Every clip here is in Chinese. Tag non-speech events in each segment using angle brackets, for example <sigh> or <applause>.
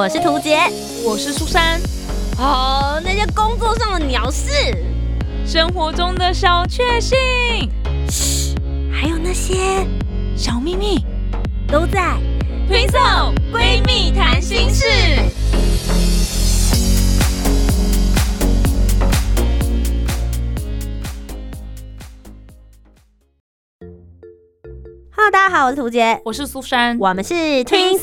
我是涂杰，我是苏珊。哦，那些工作上的鸟事，生活中的小确幸，嘘，还有那些小秘密，都在推送闺蜜谈心事。Hello，大家好，我是涂杰，我是苏珊，我们是 Twin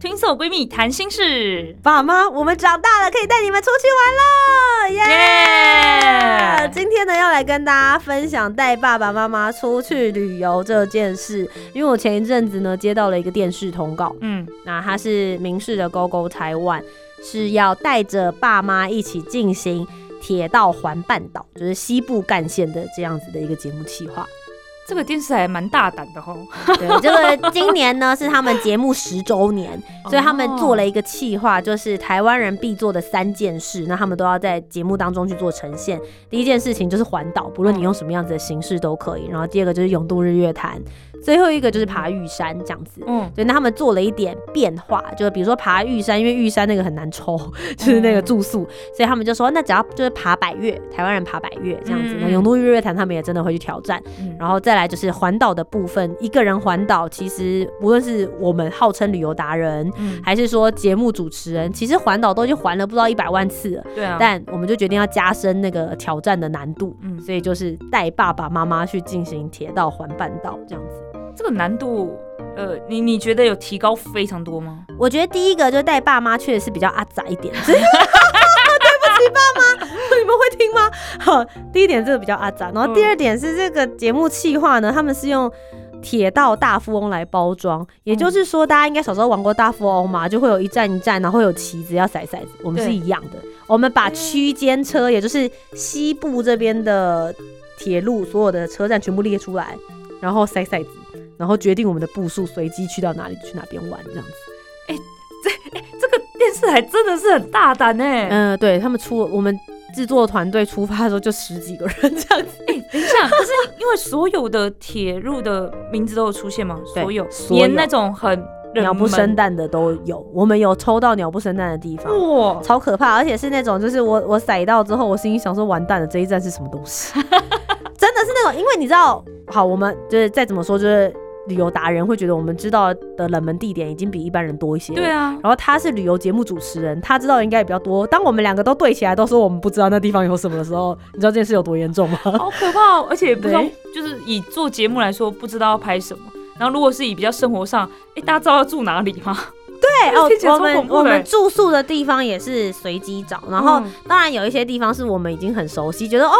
Twin Soul 闺蜜谈心事。爸妈，我们长大了，可以带你们出去玩了，耶、Yeah 今天呢，要来跟大家分享带爸爸妈妈出去旅游这件事，因为我前一阵子呢接到了一个电视通告，嗯，那它是明视的 GO GO 台湾，是要带着爸妈一起进行铁道环半岛，就是西部干线的这样子的一个节目企划。这个电视还蛮大胆的哦。对，这个今年呢是他们节目十周年，<laughs> 所以他们做了一个企划，就是台湾人必做的三件事，那他们都要在节目当中去做呈现。第一件事情就是环岛，不论你用什么样子的形式都可以。然后第二个就是永渡日月潭，最后一个就是爬玉山这样子。嗯，对，那他们做了一点变化，就是比如说爬玉山，因为玉山那个很难抽，<laughs> 就是那个住宿，所以他们就说，那只要就是爬百越，台湾人爬百越这样子。嗯那永渡日月潭他们也真的会去挑战，嗯然后再来就是环岛的部分，一个人环岛，其实无论是我们号称旅游达人，嗯，还是说节目主持人，其实环岛都已经环了不知道一百万次了。对啊，但我们就决定要加深那个挑战的难度，嗯所以就是带爸爸妈妈去进行铁道环半岛这样子。这个难度，呃，你你觉得有提高非常多吗？我觉得第一个就带爸妈去的是比较阿宅一点，<laughs> 对不起爸妈，<laughs> 你们会听吗？好，第一点这个比较阿杂，然后第二点是这个节目企划呢，他们是用。铁道大富翁来包装，也就是说，大家应该小时候玩过大富翁嘛，就会有一站一站，然后会有旗子要骰骰子，我们是一样的。我们把区间车，也就是西部这边的铁路所有的车站全部列出来，然后骰骰子，然后决定我们的步数，随机去到哪里去哪边玩这样子。哎这个电视台真的是很大胆呢。嗯、对他们出我们制作团队出发的时候就十几个人这样子，哎、等一下，可是因为所有的铁路的名字都有出现吗？所有，所有连那种很热鸟不生蛋的都有，我们有抽到鸟不生蛋的地方。哇，超可怕，而且是那种，就是我我踩到之后，我心里想说，完蛋了，这一站是什么东西？<laughs> 真的是那种，因为你知道，好，我们就是再怎么说，就是旅游达人会觉得我们知道的冷门地点已经比一般人多一些。对。啊，然后他是旅游节目主持人，他知道的应该也比较多。当我们两个都对起来，都说我们不知道那地方有什么的时候，你知道这件事有多严重吗？好可怕、哦，而且不知道，就是以做节目来说，不知道要拍什么。然后如果是以比较生活上，哎、大家知道要住哪里吗？对哦我们我们住宿的地方也是随机找，然后、嗯当然有一些地方是我们已经很熟悉，觉得哦，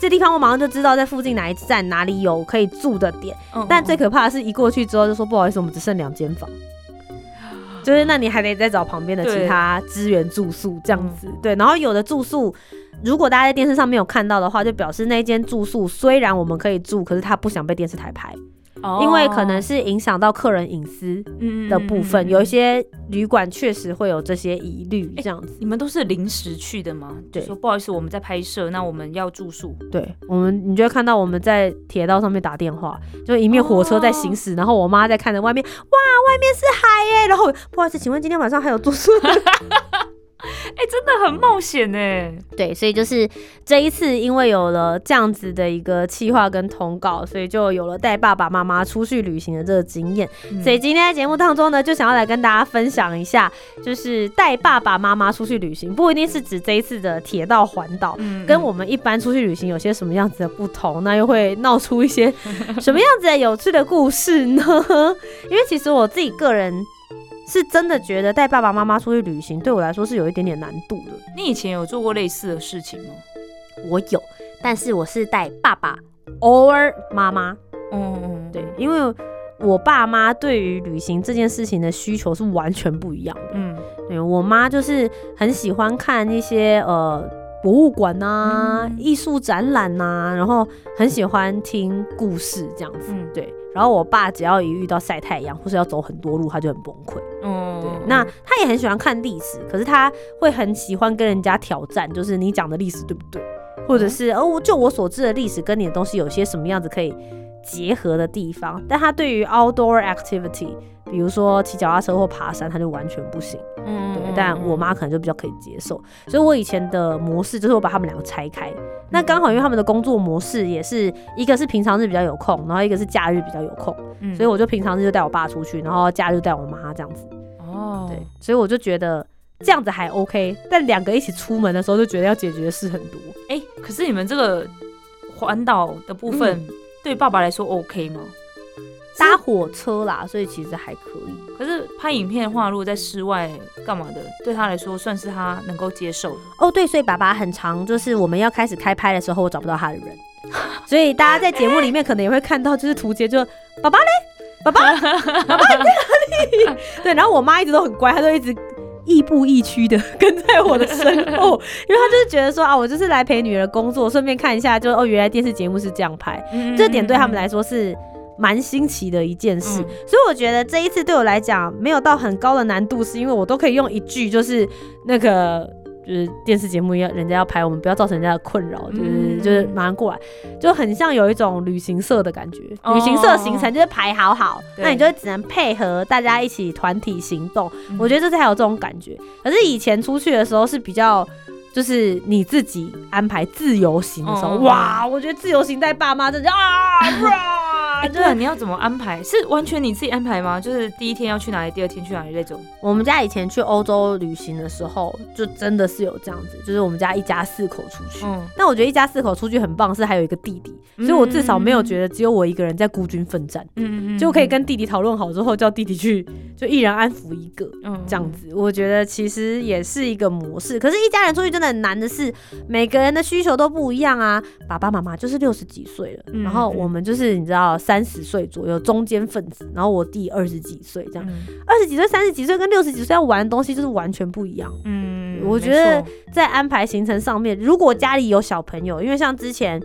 这地方我马上就知道在附近哪一站哪里有可以住的点。嗯但最可怕的是一过去之后就说不好意思，我们只剩两间房。就是那你还得再找旁边的其他资源住宿这样子，对。然后有的住宿，如果大家在电视上没有看到的话，就表示那间住宿虽然我们可以住，可是他不想被电视台拍，哦因为可能是影响到客人隐私嗯的部分，嗯嗯嗯有一些旅馆确实会有这些疑虑，这样子。你们都是临时去的吗？对说不好意思，我们在拍摄，那我们要住宿。对我们，你就会看到我们在铁道上面打电话，就一面火车在行驶，然后我妈在看着外面，哇，外面是海耶，然后不好意思，请问今天晚上还有住宿？<laughs> <laughs> 哎、真的很冒险哎。对，所以就是这一次，因为有了这样子的一个企划跟通告，所以就有了带爸爸妈妈出去旅行的这个经验。嗯所以今天在节目当中呢，就想要来跟大家分享一下，就是带爸爸妈妈出去旅行，不一定是指这一次的铁道环岛，嗯跟我们一般出去旅行有些什么样子的不同，那又会闹出一些 <laughs> 什么样子的有趣的故事呢？<laughs> 因为其实我自己个人是真的觉得带爸爸妈妈出去旅行对我来说是有一点点难度的。你以前有做过类似的事情吗？我有，但是我是带爸爸，偶尔妈妈。嗯嗯，对，因为我爸妈对于旅行这件事情的需求是完全不一样的。嗯对我妈就是很喜欢看一些呃博物馆呐、嗯艺术展览呐、然后很喜欢听故事这样子。嗯对，然后我爸只要一遇到晒太阳或是要走很多路，他就很崩溃。嗯，对，那他也很喜欢看历史，可是他会很喜欢跟人家挑战，就是你讲的历史对不对？或者是哦，我就我所知的历史跟你的东西有些什么样子可以结合的地方，但他对于 outdoor activity，比如说骑脚踏车或爬山，他就完全不行。嗯对，但我妈可能就比较可以接受，所以我以前的模式就是我把他们两个拆开。那刚好因为他们的工作模式也是一个是平常日比较有空，然后一个是假日比较有空，嗯所以我就平常日就带我爸出去，然后假日带我妈这样子。哦，对，所以我就觉得这样子还 OK，但两个一起出门的时候就觉得要解决的事很多。哎、可是你们这个环岛的部分、嗯对爸爸来说 OK 吗？搭火车啦，所以其实还可以。可是拍影片的话，如果在室外干嘛的，对他来说算是他能够接受的。哦，对，所以爸爸很长，就是我们要开始开拍的时候，我找不到他的人，<laughs> 所以大家在节目里面可能也会看到，就是图杰就爸爸嘞，爸爸，爸爸你在哪里？<laughs> 对，然后我妈一直都很乖，她就一直。亦步亦趋的 <laughs> 跟在我的身后，<laughs> 因为他就是觉得说啊，我就是来陪女儿工作，顺便看一下就，哦，原来电视节目是这样拍，嗯这点对他们来说是蛮新奇的一件事，嗯。所以我觉得这一次对我来讲没有到很高的难度，是因为我都可以用一句就是那个。就是电视节目要人家要拍，我们不要造成人家的困扰，就是、嗯就是马上过来，就很像有一种旅行社的感觉。哦旅行社行程就是排好好，那你就只能配合大家一起团体行动。嗯我觉得这次还有这种感觉。可是以前出去的时候是比较。就是你自己安排自由行的时候，哇，我觉得自由行带爸妈真的啊，<laughs> 哇哎、对啊，你要怎么安排？是完全你自己安排吗？就是第一天要去哪里，第二天去哪里那种？我们家以前去欧洲旅行的时候，就真的是有这样子，就是我们家一家四口出去。嗯，但我觉得一家四口出去很棒，是还有一个弟弟，所以我至少没有觉得只有我一个人在孤军奋战，嗯嗯就可以跟弟弟讨论好之后，叫弟弟去，就一人安抚一个。嗯这样子，我觉得其实也是一个模式。可是，一家人出去真的很难的是，每个人的需求都不一样啊。爸爸妈妈就是六十几岁了，嗯然后我们就是你知道三十岁左右中间分子，然后我弟二十几岁这样。嗯。二十几岁、三十几岁跟六十几岁要玩的东西就是完全不一样。嗯我觉得在安排行程上面，如果家里有小朋友，因为像之前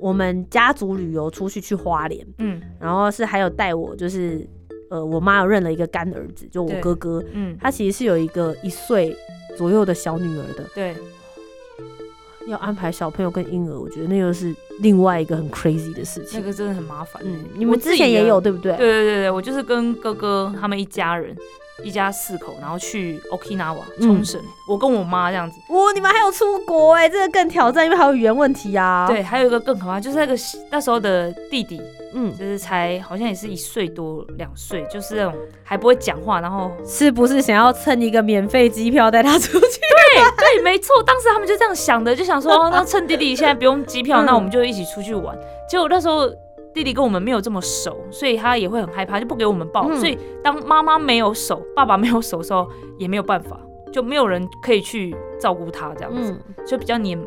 我们家族旅游出去去花莲，嗯。然后是还有带我，就是呃，我妈有认了一个干儿子，就我哥哥，嗯，他其实是有一个一岁左右的小女儿的，对，要安排小朋友跟婴儿，我觉得那又是另外一个很 crazy 的事情。那个真的很麻烦。嗯，你们之前也有对不对？对对对对，我就是跟哥哥他们一家人，一家四口，然后去 Okinawa 嗯冲绳，我跟我妈这样子。哇，你们还有出国哎、这个更挑战，因为还有语言问题啊。，对，还有一个更可怕，就是那个那时候的弟弟，嗯，就是才好像也是一岁多两岁，就是那种还不会讲话，然后是不是想要蹭一个免费机票带他出去？<laughs> 对，没错，当时他们就这样想的，就想说，<laughs> 哦那趁弟弟现在不用机票，嗯那我们就一起出去玩。结果那时候弟弟跟我们没有这么熟，所以他也会很害怕，就不给我们抱。嗯所以当妈妈没有手，爸爸没有手的时候，也没有办法，就没有人可以去照顾他这样子，嗯就比较黏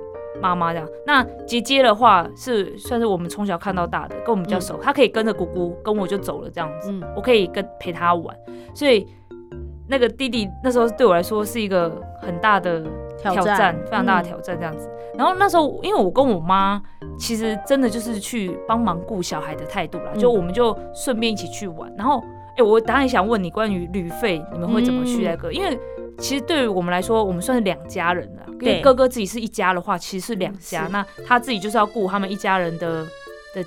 妈妈这样。那姐姐的话是算是我们从小看到大的，跟我们比较熟，她可以跟着姑姑跟我就走了这样子。嗯我可以跟陪他玩，所以那个弟弟那时候对我来说是一个很大的挑挑战非常大的嗯挑战这样子。然后那时候因为我跟我妈其实真的就是去帮忙顾小孩的态度啦，嗯就我们就顺便一起去玩。然后哎、我当然想问你关于旅费，你们会怎么去那个？因为其实对于我们来说，我们算是两家人了。因为对哥哥自己是一家的话，其实是两家，那他自己就是要顾他们一家人的的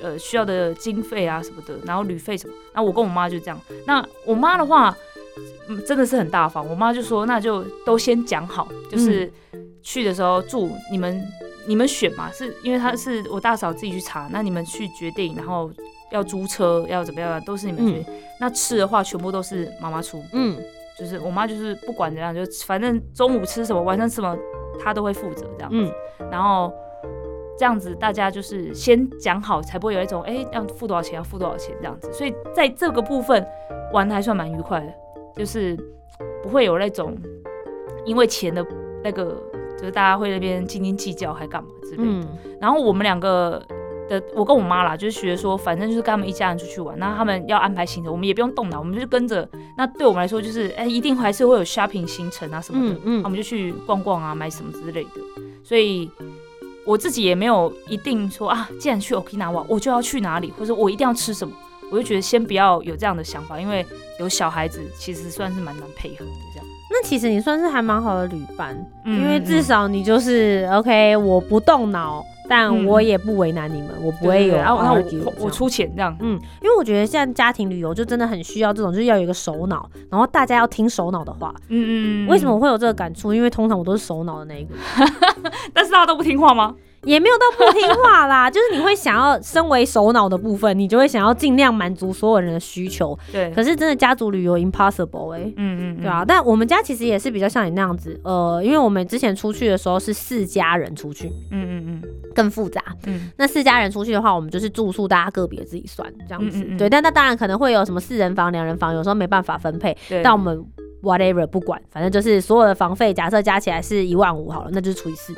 呃需要的经费啊什么的，然后旅费什么。然后我跟我妈就这样。那我妈的话，嗯，真的是很大方。我妈就说，那就都先讲好，就是去的时候住你们你们选嘛，是因为她是我大嫂自己去查，那你们去决定，然后要租车要怎么样，都是你们决定。那吃的话，全部都是妈妈出，嗯就是我妈就是不管怎样，就反正中午吃什么，晚上吃什么，她都会负责这样。嗯然后这样子大家就是先讲好，才不会有一种哎、要付多少钱要付多少钱这样子。所以在这个部分玩的还算蛮愉快的，就是不会有那种因为钱的那个，就是大家会那边斤斤计较还干嘛之类的。嗯然后我们两个的，我跟我妈啦，就是学说，反正就是跟他们一家人出去玩，那他们要安排行程，我们也不用动脑，我们就跟着。那对我们来说，就是哎、一定还是会有 shopping 行程啊什么的。嗯嗯那我们就去逛逛啊，买什么之类的。所以我自己也没有一定说啊，既然去 Okinawa，我就要去哪里，或者我一定要吃什么。我就觉得先不要有这样的想法，因为有小孩子其实算是蛮难配合的这样。那其实你算是还蛮好的旅伴，嗯因为至少你就是 OK，我不动脑，但嗯我也不为难你们，我不会有对然后我我出钱这样。嗯，因为我觉得现在家庭旅游就真的很需要这种，就是要有一个首脑，然后大家要听首脑的话。嗯嗯嗯。为什么？我会有这个感触？因为通常我都是首脑的那一个，<laughs> 但是大家都不听话吗？也没有到不听话啦，<laughs> 就是你会想要身为首脑的部分，你就会想要尽量满足所有人的需求。对。可是真的家族旅游 impossible 哎、嗯嗯嗯。对啊，但我们家其实也是比较像你那样子，呃，因为我们之前出去的时候是四家人出去，嗯嗯更复杂。嗯那四家人出去的话，我们就是住宿大家个别自己算这样子。嗯嗯嗯对，但那当然可能会有什么四人房、两人房，有时候没办法分配，对。但我们 whatever 不管，反正就是所有的房费，假设加起来是一万五好了，那就是除以四。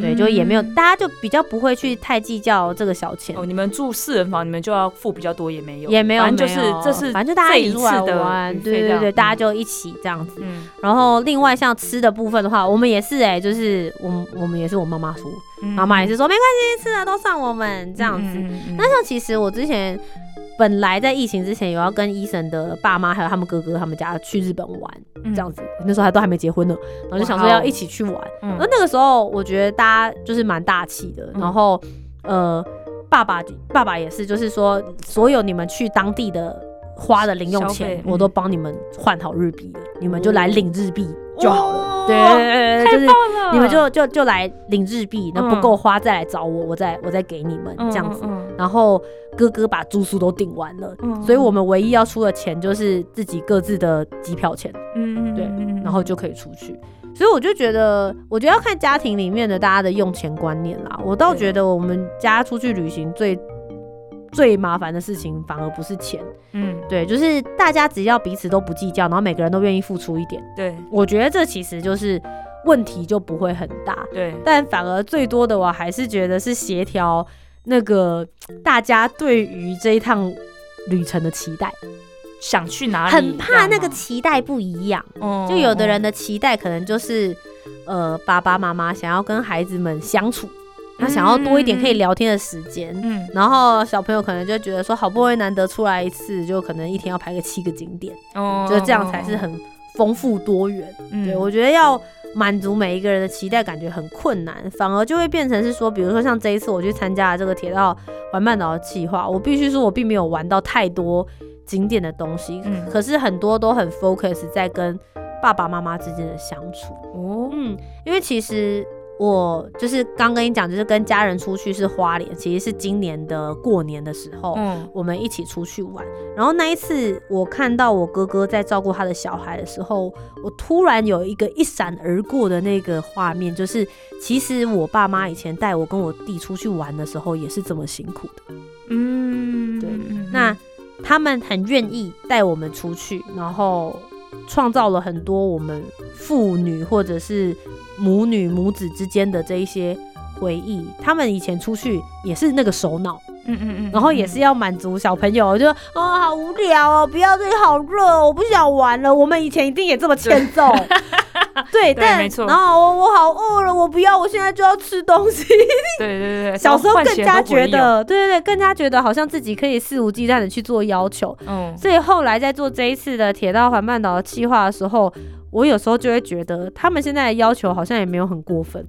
对，就也没有，嗯大家就比较不会去太计较这个小钱。哦，你们住四人房，你们就要付比较多，也没有，也没有，反正就是这是反正就大家一一起玩，对对对，大家嗯就一起这样子。嗯然后另外像吃的部分的话，我们也是哎、就是我们我们也是我妈妈说，妈妈也是说没关系，吃的都算我们这样子。那像其实我之前本来在疫情之前有要跟医生的爸妈还有他们哥哥他们家去日本玩嗯这样子，那时候还都还没结婚呢，然后就想说要一起去玩。嗯而那个时候我觉得大家就是蛮大气的，嗯。然后呃爸爸爸爸也是，就是说所有你们去当地的花的零用钱我都帮你们换好日币了，你们就来领日币就好了。对对对对，就是你们就就就来领日币，那不嗯够花再来找我，我再我再给你们嗯这样子。嗯然后哥哥把住宿都订完了，嗯所以我们唯一要出的钱就是自己各自的机票钱，嗯嗯对嗯。然后就可以出去。所以我就觉得，我觉得要看家庭里面的大家的用钱观念啦。我倒觉得我们家出去旅行最最麻烦的事情，反而不是钱，嗯。对，就是大家只要彼此都不计较，然后每个人都愿意付出一点，对。我觉得这其实就是问题就不会很大。对。但反而最多的我还是觉得是协调那个大家对于这一趟旅程的期待，想去哪里，很怕那个期待不一样。哦就有的人的期待可能就是，呃，爸爸妈妈想要跟孩子们相处，他想要多一点可以聊天的时间。嗯然后小朋友可能就觉得说，好不容易难得出来一次，就可能一天要排个七个景点，哦就这样才是很丰富多元。嗯对我觉得要满足每一个人的期待，感觉很困难，反而就会变成是说，比如说像这一次我去参加了这个铁道环半岛的计划，我必须说我并没有玩到太多景点的东西，嗯可是很多都很 focus 在跟爸爸妈妈之间的相处。哦嗯，因为其实我就是刚跟你讲，就是跟家人出去是花莲，其实是今年的过年的时候。嗯我们一起出去玩，然后那一次我看到我哥哥在照顾他的小孩的时候，我突然有一个一闪而过的那个画面，就是其实我爸妈以前带我跟我弟出去玩的时候也是这么辛苦的。嗯对嗯那他们很愿意带我们出去，然后创造了很多我们父女或者是母女母子之间的这一些回忆。他们以前出去也是那个首脑，嗯嗯嗯，然后也是要满足小朋友，就哦好无聊哦，不要这里好热哦，我不想玩了。我们以前一定也这么欠揍，<laughs> <laughs> <laughs> 对，但没错然后我我好饿了，我不要，我现在就要吃东西。<laughs> 对对对，小时候更加觉得，对对对，更加觉得好像自己可以肆无忌惮的去做要求。嗯所以后来在做这一次的铁道环半岛的计划的时候，我有时候就会觉得他们现在的要求好像也没有很过分，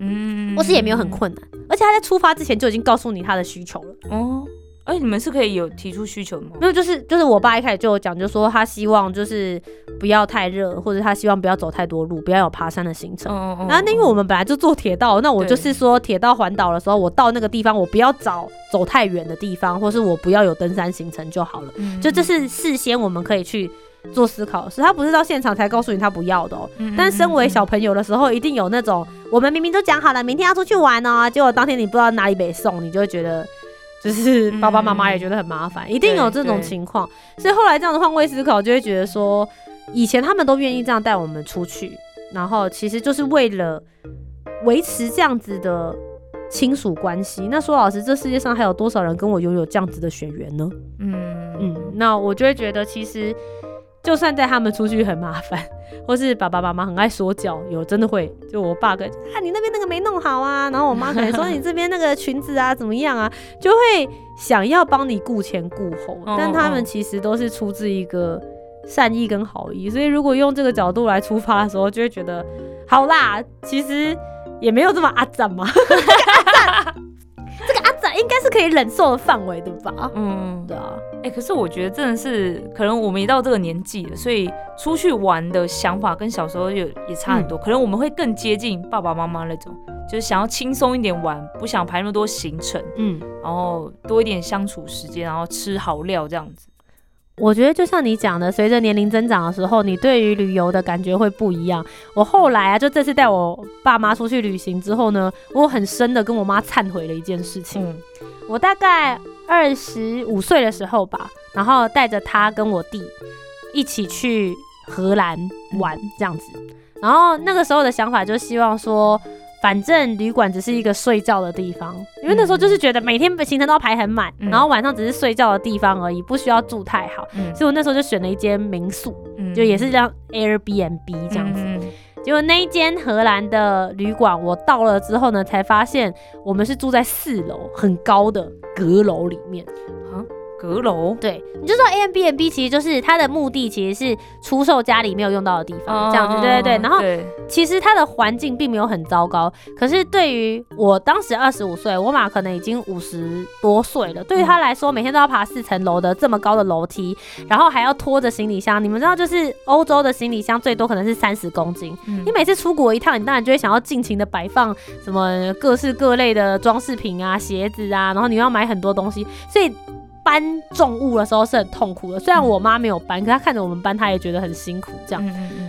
嗯或是也没有很困难，而且他在出发之前就已经告诉你他的需求了。哦。而且你们是可以有提出需求吗？没有，就是就是我爸一开始就有讲，就说他希望就是不要太热，或者他希望不要走太多路，不要有爬山的行程。嗯嗯然后那因为我们本来就坐铁道，那我就是说铁道环岛的时候，我到那个地方，我不要找走太远的地方，或是我不要有登山行程就好了。嗯就这是事先我们可以去做思考的事，他不是到现场才告诉你他不要的哦。嗯但身为小朋友的时候，一定有那种我们明明都讲好了，明天要出去玩哦，结果当天你不知道哪里北送，你就会觉得。就是爸爸妈妈也觉得很麻烦，一定有这种情况，所以后来这样的换位思考，就会觉得说，以前他们都愿意这样带我们出去，然后其实就是为了维持这样子的亲属关系。那说老师，这世界上还有多少人跟我拥有这样子的血缘呢？嗯嗯，那我就会觉得，其实就算带他们出去很麻烦，<laughs> 或是爸爸妈妈很爱说教，有真的会，就我爸跟啊你那边那个没弄好啊，然后我妈可能说你这边那个裙子啊怎么样啊，<laughs> 就会想要帮你顾前顾后，嗯但他嗯们其实都是出自一个善意跟好意，所以如果用这个角度来出发的时候，就会觉得好啦，其实也没有这么阿赞嘛。<laughs> 这应该是可以忍受的范围的吧？嗯，对啊，哎、可是我觉得真的是，可能我们一到这个年纪了，所以出去玩的想法跟小时候有也差很多。可能我们会更接近爸爸妈妈那种，就是想要轻松一点玩，不想排那么多行程，嗯，然后多一点相处时间，然后吃好料这样子。我觉得就像你讲的，随着年龄增长的时候，你对于旅游的感觉会不一样。我后来啊，就这次带我爸妈出去旅行之后呢，我很深的跟我妈忏悔了一件事情。嗯我大概二十五岁的时候吧，然后带着他跟我弟一起去荷兰玩这样子。然后那个时候的想法就希望说，反正旅馆只是一个睡觉的地方，因为那时候就是觉得每天行程都要排很满，嗯然后晚上只是睡觉的地方而已，不需要住太好。嗯所以我那时候就选了一间民宿，嗯就也是像 Airbnb 这样子。嗯结果那一间荷兰的旅馆，我到了之后呢，才发现我们是住在四楼很高的阁楼里面。阁楼。对，你就说 Airbnb 其实就是它的目的，其实是出售家里没有用到的地方，这样子。对对对。然后其实它的环境并没有很糟糕，可是对于我当时二十五岁，我妈可能已经五十多岁了，对于她来说，每天都要爬四层楼的这么高的楼梯，然后还要拖着行李箱。你们知道，就是欧洲的行李箱最多可能是三十公斤，嗯你每次出国一趟，你当然就会想要尽情的摆放什么各式各类的装饰品啊、鞋子啊，然后你要买很多东西，所以搬重物的时候是很痛苦的。虽然我妈没有搬，可她看着我们搬，她也觉得很辛苦这样。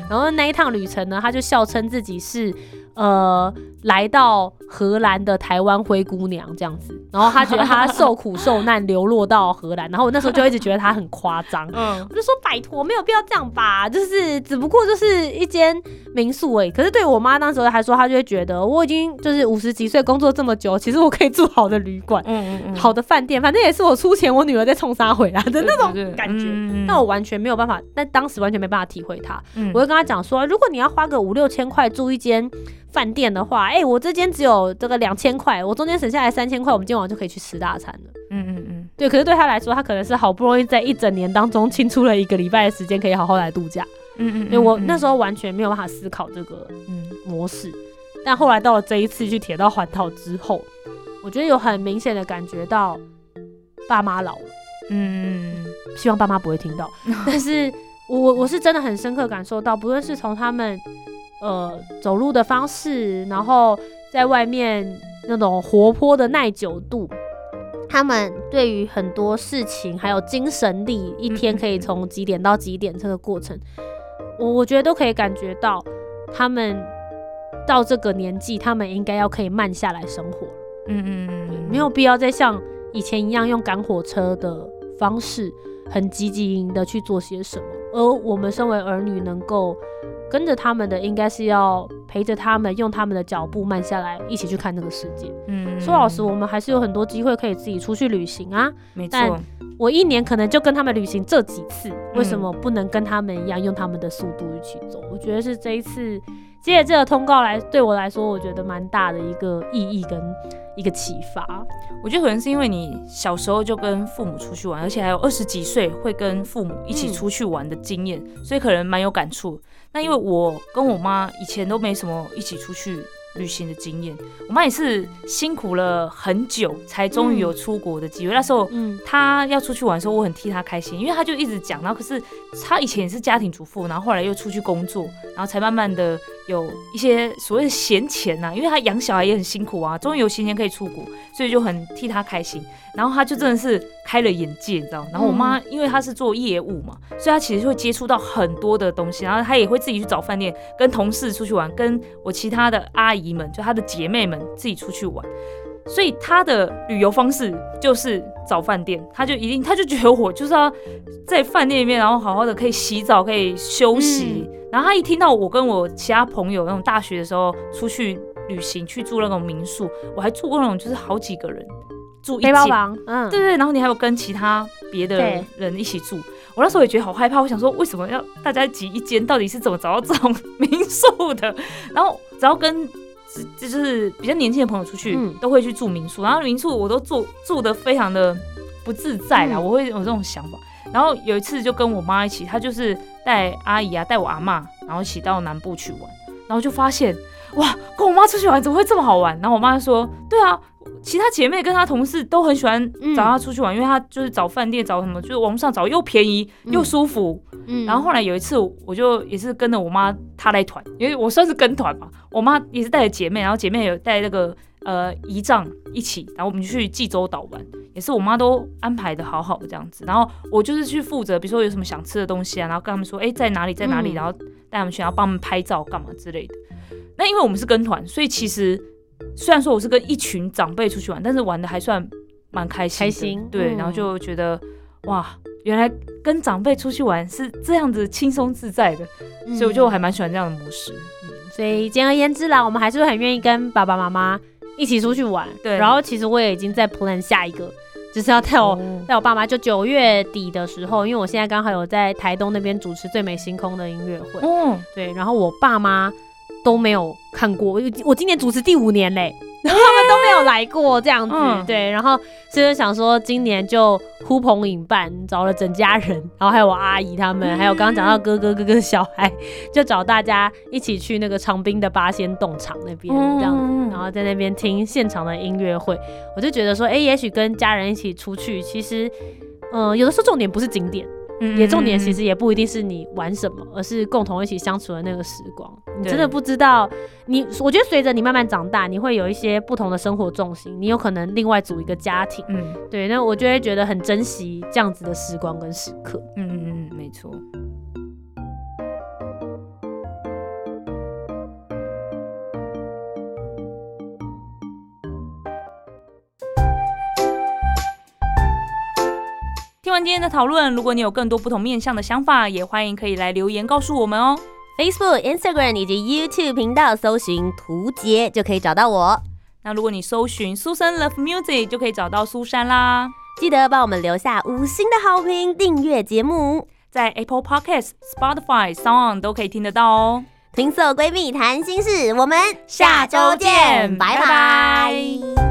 然后那一趟旅程呢，她就笑称自己是呃来到荷兰的台湾灰姑娘这样子，然后她觉得她受苦受难流落到荷兰，然后我那时候就一直觉得她很夸张。嗯我就说拜托，没有必要这样吧，就是只不过就是一间民宿而已。可是对我妈那时候还说，她就会觉得我已经就是五十几岁，工作这么久，其实我可以住好的旅馆、嗯嗯，好的饭店，反正也是我出钱，我女儿再冲杀回来的那种感觉。嗯那我完全没有办法，但当时完全没办法体会她。嗯我就跟她讲说，如果你要花个五六千块住一间饭店的话，哎、我这间只有这个两千块，我中间省下来三千块，我们今晚就可以去吃大餐了。嗯嗯嗯。对，可是对他来说，他可能是好不容易在一整年当中清出了一个礼拜的时间，可以好好来度假。嗯嗯，因为我那时候完全没有办法思考这个嗯模式，但后来到了这一次去铁道环岛之后，我觉得有很明显的感觉到爸妈老了，嗯嗯希望爸妈不会听到，但是我我我是真的很深刻感受到，不论是从他们呃走路的方式，然后在外面那种活泼的耐久度。他们对于很多事情还有精神力，一天可以从几点到几点这个过程，我我觉得都可以感觉到，他们到这个年纪，他们应该要可以慢下来生活了。嗯嗯嗯，没有必要再像以前一样用赶火车的方式，很积极营的去做些什么。而我们身为儿女，能够跟着他们的，应该是要陪着他们，用他们的脚步慢下来，一起去看这个世界。嗯，说老实，我们还是有很多机会可以自己出去旅行啊。没错但，我一年可能就跟他们旅行这几次，为什么不能跟他们一样用他们的速度一起走？我觉得是这一次接着这个通告来对我来说，我觉得蛮大的一个意义跟一个启发。我觉得可能是因为你小时候就跟父母出去玩，而且还有二十几岁会跟父母一起嗯出去玩的经验，所以可能蛮有感触。那因为我跟我妈以前都没什么一起出去旅行的经验，我妈也是辛苦了很久才终于有出国的机会。那时候嗯她要出去玩的时候，我很替她开心，因为她就一直讲，然后可是她以前也是家庭主妇，然后后来又出去工作，然后才慢慢的有一些所谓的闲钱呐、因为她养小孩也很辛苦啊，终于有闲钱可以出国，所以就很替她开心。然后她就真的是开了眼界，你知道？然后我妈因为她是做业务嘛，所以她其实会接触到很多的东西，然后她也会自己去找饭店，跟同事出去玩，跟我其他的阿姨们，就她的姐妹们自己出去玩。所以她的旅游方式就是找饭店，她就一定，她就觉得我就是要在饭店里面，然后好好的可以洗澡，可以休息。然后她一听到我跟我其他朋友那种大学的时候出去旅行，去住那种民宿，我还住过那种就是好几个人住一间，房，嗯，对对，然后你还有跟其他别的人一起住。我那时候也觉得好害怕，我想说为什么要大家挤一间？到底是怎么找到这种 <laughs> 民宿的？然后只要跟只这就是比较年轻的朋友出去，嗯都会去住民宿。然后民宿我都住住的非常的不自在啦，嗯我会有这种想法。然后有一次就跟我妈一起，她就是带阿姨啊，带我阿妈，然后一起到南部去玩，然后就发现哇，跟我妈出去玩怎么会这么好玩？然后我妈就说，对啊，其他姐妹跟她同事都很喜欢找她出去玩，因为她就是找饭店找什么，就是网上找又便宜又舒服。嗯，然后后来有一次，我就也是跟着我妈她来团，因为我算是跟团嘛，我妈也是带着姐妹，然后姐妹有带那个呃仪仗一起，然后我们去济州岛玩，也是我妈都安排的好好的这样子，然后我就是去负责，比如说有什么想吃的东西啊，然后跟他们说，哎，在哪里在哪里，然后带他们去，然后帮他们拍照干嘛之类的。那因为我们是跟团，所以其实虽然说我是跟一群长辈出去玩，但是玩的还算蛮开心。开心，对，然后就觉得哇，原来跟长辈出去玩是这样子轻松自在的，所以我就还蛮喜欢这样的模式。嗯，所以简而言之啦，我们还是会很愿意跟爸爸妈妈一起出去玩。对，然后其实我也已经在 plan 下一个，就是要带我带我爸妈，就九月底的时候，因为我现在刚好有在台东那边主持最美星空的音乐会。嗯，对，然后我爸妈。都没有看过，我我今年主持第五年嘞，然后他们都没有来过这样子，对，然后所以就想说今年就呼朋引伴，找了整家人，然后还有我阿姨他们，还有刚刚讲到哥哥哥哥小孩，就找大家一起去那个长滨的八仙洞场那边这样子，然后在那边听现场的音乐会，我就觉得说，哎，也许跟家人一起出去，其实，嗯，有的时候重点不是景点。也重点其实也不一定是你玩什么，而是共同一起相处的那个时光。你真的不知道，你我觉得随着你慢慢长大，你会有一些不同的生活重心，你有可能另外组一个家庭。嗯，对，那我就会觉得很珍惜这样子的时光跟时刻。嗯嗯嗯，没错。听完今天的讨论，如果你有更多不同面向的想法，也欢迎可以来留言告诉我们哦。Facebook、Instagram 以及 YouTube 频道搜寻“图杰”就可以找到我。那如果你搜寻“苏珊 Love Music” 就可以找到苏珊啦。记得帮我们留下五星的好评，订阅节目，在 Apple Podcast、Spotify、Sound 都可以听得到哦。听色闺蜜谈心事，我们下周见，拜拜。